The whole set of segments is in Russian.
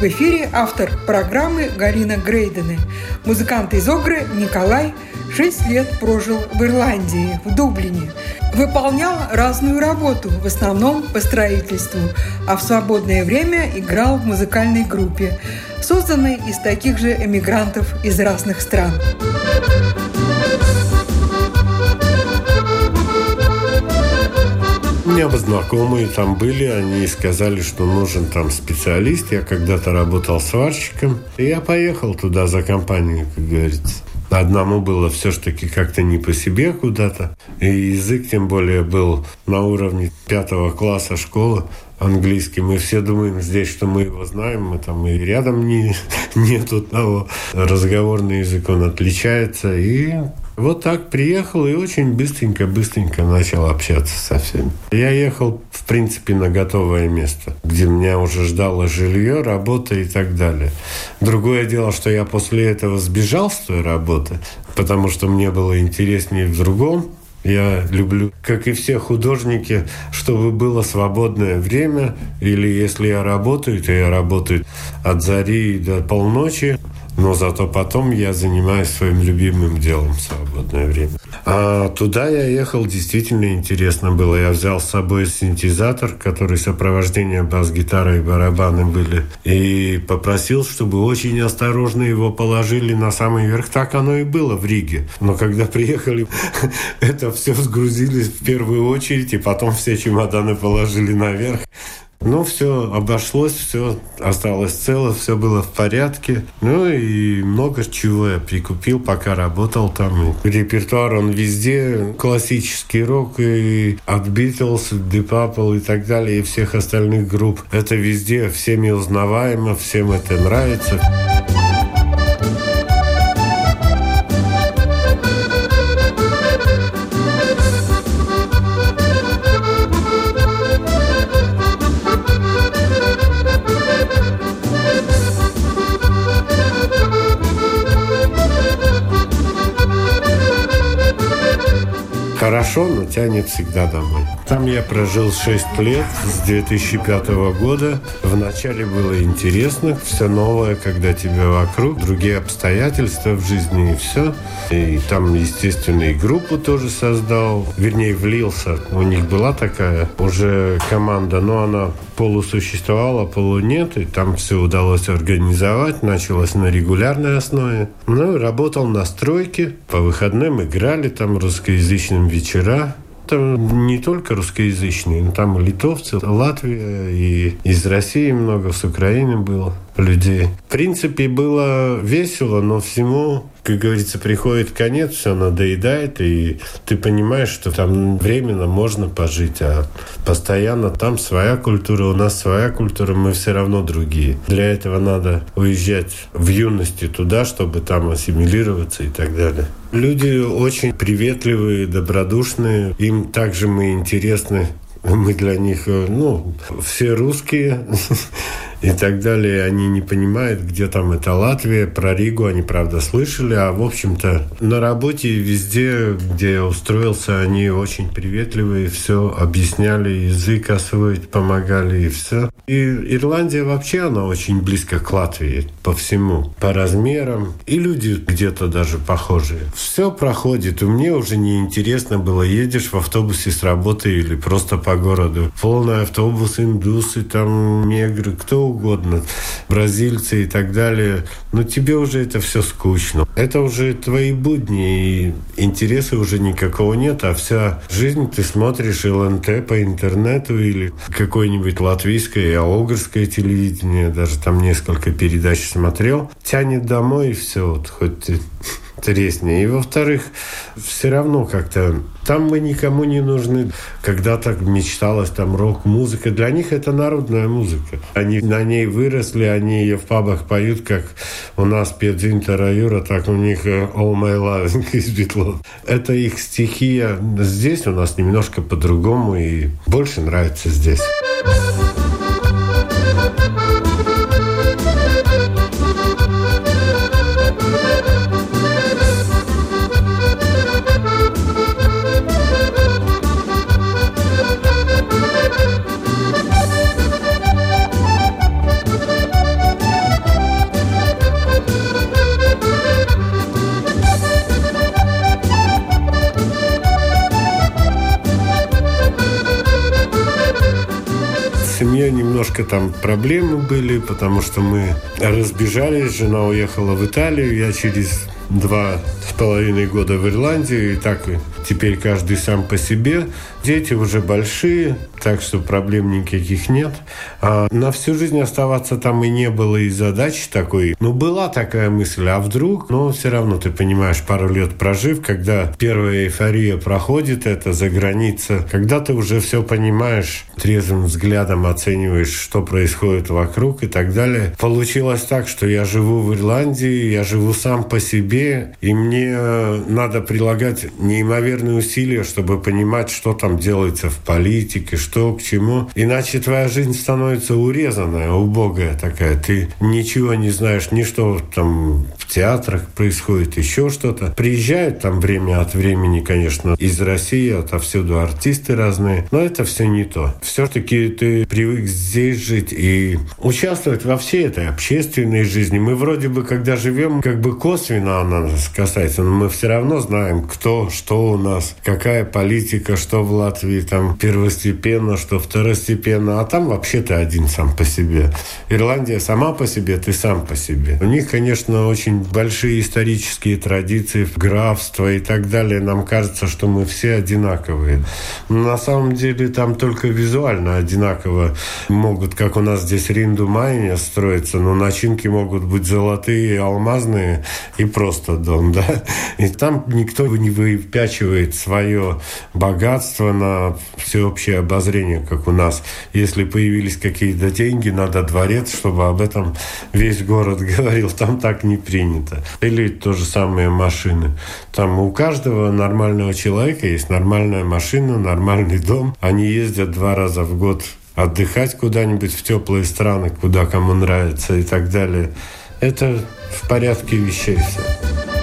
В эфире автор программы Галина Грейдены. Музыкант из Огры Николай шесть лет прожил в Ирландии, в Дублине. Выполнял разную работу, в основном по строительству, а в свободное время играл в музыкальной группе, созданной из таких же эмигрантов из разных стран. У меня знакомые там были, они сказали, что нужен там специалист. Я когда-то работал сварщиком, и я поехал туда за компанию, как говорится. Одному было все-таки как-то не по себе куда-то. И язык, тем более, был на уровне пятого класса школы английский. Мы все думаем здесь, что мы его знаем, мы там и рядом не, нету того. Разговорный язык, он отличается. И вот так приехал и очень быстренько-быстренько начал общаться со всеми. Я ехал, в принципе, на готовое место, где меня уже ждало жилье, работа и так далее. Другое дело, что я после этого сбежал с той работы, потому что мне было интереснее в другом. Я люблю, как и все художники, чтобы было свободное время, или если я работаю, то я работаю от зари до полночи, но зато потом я занимаюсь своим любимым делом в свободное время. А туда я ехал, действительно интересно было. Я взял с собой синтезатор, который сопровождение бас-гитары и барабаны были, и попросил, чтобы очень осторожно его положили на самый верх. Так оно и было в Риге. Но когда приехали, это все сгрузили в первую очередь, и потом все чемоданы положили наверх. Ну, все обошлось, все осталось цело, все было в порядке. Ну и много чего я прикупил, пока работал там. Репертуар, он везде, классический рок, и от Beatles, Deep и так далее, и всех остальных групп. Это везде всеми узнаваемо, всем это нравится. Хорошо, но тянет всегда домой. Там я прожил 6 лет с 2005 года. Вначале было интересно, все новое, когда тебя вокруг, другие обстоятельства в жизни и все. И там, естественно, и группу тоже создал. Вернее, влился. У них была такая уже команда, но она полусуществовала, полу нет. И там все удалось организовать. Началось на регулярной основе. Ну, работал на стройке. По выходным играли там русскоязычным вечера там не только русскоязычные, но там литовцы, Латвия и из России много, с Украины было людей. В принципе, было весело, но всему, как говорится, приходит конец, все надоедает, и ты понимаешь, что там временно можно пожить, а постоянно там своя культура, у нас своя культура, мы все равно другие. Для этого надо уезжать в юности туда, чтобы там ассимилироваться и так далее. Люди очень приветливые, добродушные, им также мы интересны мы для них, э, ну, все русские, и так далее. Они не понимают, где там это Латвия. Про Ригу они, правда, слышали. А, в общем-то, на работе везде, где я устроился, они очень приветливые, все объясняли, язык освоить помогали и все. И Ирландия вообще, она очень близко к Латвии по всему, по размерам. И люди где-то даже похожие. Все проходит. И мне уже не интересно было, едешь в автобусе с работы или просто по городу. Полный автобус, индусы, там негры, кто угодно, бразильцы и так далее, но тебе уже это все скучно. Это уже твои будни, и интереса уже никакого нет, а вся жизнь ты смотришь ЛНТ по интернету или какое-нибудь латвийское и огрское телевидение, даже там несколько передач смотрел, тянет домой и все, вот хоть ты интереснее. И во-вторых, все равно как-то там мы никому не нужны. Когда-то мечталось там рок-музыка. Для них это народная музыка. Они на ней выросли, они ее в пабах поют, как у нас пьет Зинтера Юра, так у них э, All My Loving из Битлов. Это их стихия. Здесь у нас немножко по-другому и больше нравится здесь. Немножко там проблемы были, потому что мы разбежались, жена уехала в Италию, я через два половиной года в Ирландию, и так теперь каждый сам по себе. Дети уже большие, так что проблем никаких нет. А на всю жизнь оставаться там и не было и задачи такой. Ну, была такая мысль, а вдруг? Но все равно, ты понимаешь, пару лет прожив, когда первая эйфория проходит, это за граница, когда ты уже все понимаешь, трезвым взглядом оцениваешь, что происходит вокруг и так далее. Получилось так, что я живу в Ирландии, я живу сам по себе, и мне надо прилагать неимоверные усилия, чтобы понимать, что там делается в политике, что к чему. Иначе твоя жизнь становится урезанная, убогая такая. Ты ничего не знаешь, ни что там в театрах происходит, еще что-то. Приезжают там время от времени, конечно, из России, отовсюду артисты разные, но это все не то. Все-таки ты привык здесь жить и участвовать во всей этой общественной жизни. Мы вроде бы, когда живем, как бы косвенно она нас касается, но мы все равно знаем, кто, что у нас, какая политика, что в Латвии там первостепенно, что второстепенно, а там вообще ты один сам по себе. Ирландия сама по себе, ты сам по себе. У них, конечно, очень большие исторические традиции, графство и так далее. Нам кажется, что мы все одинаковые. Но на самом деле там только визуально одинаково могут, как у нас здесь ринду майня строится, но начинки могут быть золотые, алмазные и просто дом, да. И там никто не выпячивает свое богатство на всеобщее обозрение как у нас. Если появились какие-то деньги, надо дворец, чтобы об этом весь город говорил. Там так не принято. Или то же самое машины. Там у каждого нормального человека есть нормальная машина, нормальный дом. Они ездят два раза в год отдыхать куда-нибудь в теплые страны, куда кому нравится и так далее. Это в порядке вещей все.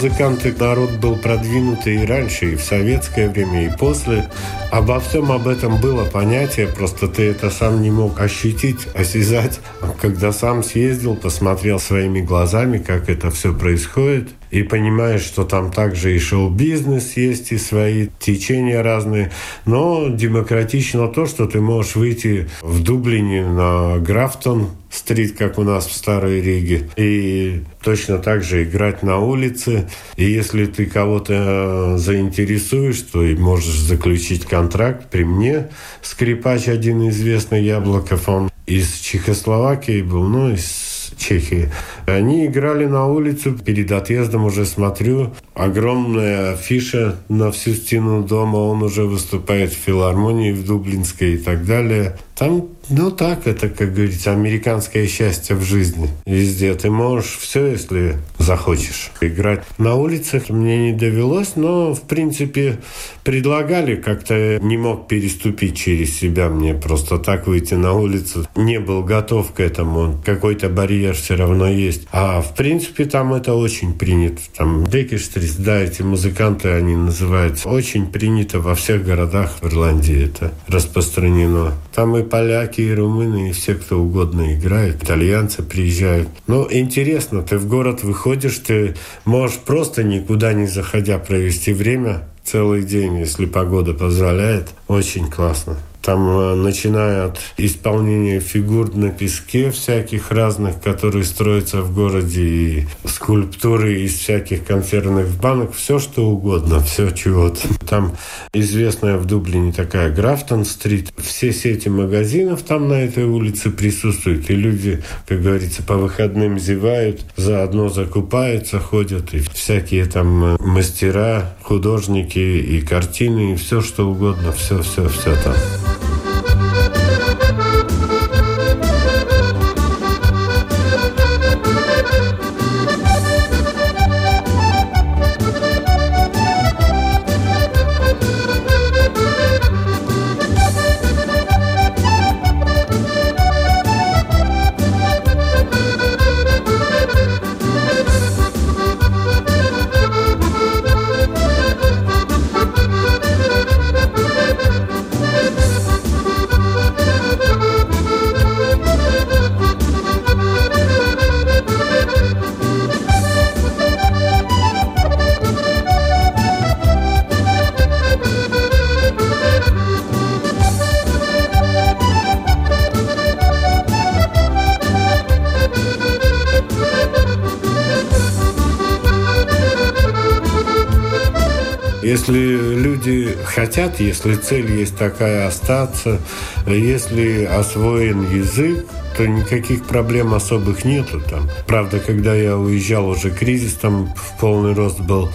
Музыканты народ был продвинутый и раньше, и в советское время, и после. Обо всем об этом было понятие, просто ты это сам не мог ощутить, осязать. Когда сам съездил, посмотрел своими глазами, как это все происходит, и понимаешь, что там также и шоу-бизнес есть, и свои течения разные. Но демократично то, что ты можешь выйти в Дублине на Графтон, стрит, как у нас в Старой Риге, и точно так же играть на улице. И если ты кого-то заинтересуешь, то и можешь заключить контракт. При мне скрипач один известный Яблоков, он из Чехословакии был, ну, из Чехии. Они играли на улицу, перед отъездом уже смотрю, огромная афиша на всю стену дома, он уже выступает в филармонии в Дублинской и так далее. Там, ну так, это, как говорится, американское счастье в жизни. Везде ты можешь все, если захочешь. Играть на улицах мне не довелось, но, в принципе, предлагали, как-то не мог переступить через себя мне просто так выйти на улицу. Не был готов к этому. Какой-то барьер все равно есть. А, в принципе, там это очень принято. Там Декерстрит есть, да, эти музыканты, они называются. Очень принято во всех городах в Ирландии это распространено. Там и поляки, и румыны, и все, кто угодно играют. Итальянцы приезжают. Но интересно, ты в город выходишь, ты можешь просто никуда не заходя провести время целый день, если погода позволяет. Очень классно. Там, э, начиная от исполнения фигур на песке всяких разных, которые строятся в городе, и скульптуры из всяких консервных банок, все что угодно, все чего-то. Там известная в Дублине такая Графтон-стрит. Все сети магазинов там на этой улице присутствуют, и люди, как говорится, по выходным зевают, заодно закупаются, ходят, и всякие там э, мастера, художники и картины, и все что угодно, все-все-все там. Если люди хотят, если цель есть такая остаться, если освоен язык, то никаких проблем особых нету там. Правда, когда я уезжал, уже кризис там в полный рост был,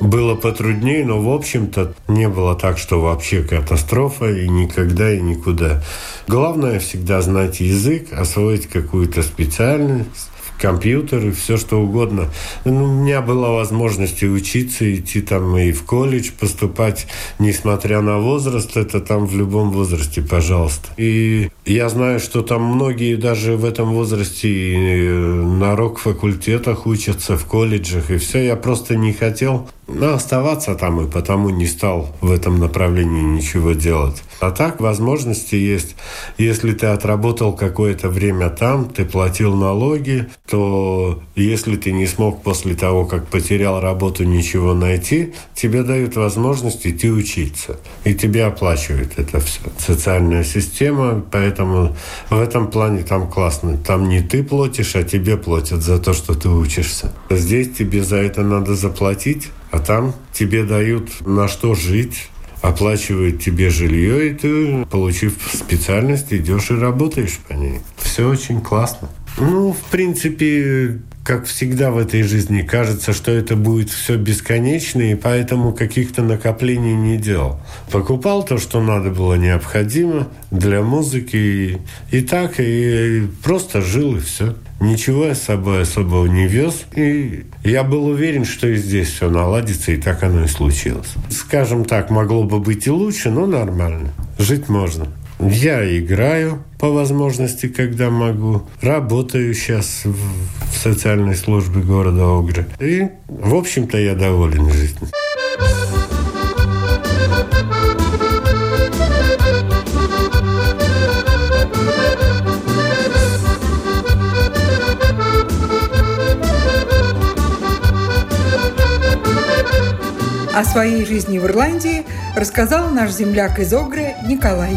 было потруднее, но в общем-то не было так, что вообще катастрофа и никогда и никуда. Главное всегда знать язык, освоить какую-то специальность, компьютер и все что угодно. Ну, у меня была возможность и учиться, идти там и в колледж поступать, несмотря на возраст, это там в любом возрасте, пожалуйста. И я знаю, что там многие даже в этом возрасте и на рок-факультетах учатся, в колледжах, и все. Я просто не хотел но оставаться там и потому не стал в этом направлении ничего делать. А так возможности есть. Если ты отработал какое-то время там, ты платил налоги, то если ты не смог после того, как потерял работу, ничего найти, тебе дают возможность идти учиться. И тебе оплачивают это все. Социальная система, поэтому в этом плане там классно. Там не ты платишь, а тебе платят за то, что ты учишься. Здесь тебе за это надо заплатить, а там тебе дают на что жить, оплачивают тебе жилье, и ты, получив специальность, идешь и работаешь по ней. Все очень классно. Ну, в принципе, как всегда в этой жизни, кажется, что это будет все бесконечно, и поэтому каких-то накоплений не делал. Покупал то, что надо было необходимо для музыки, и, и так, и просто жил, и все. Ничего я с собой особого не вез. И я был уверен, что и здесь все наладится, и так оно и случилось. Скажем так, могло бы быть и лучше, но нормально. Жить можно. Я играю по возможности, когда могу. Работаю сейчас в социальной службе города Огры. И, в общем-то, я доволен жизнью. О своей жизни в Ирландии рассказал наш земляк из Огры Николай.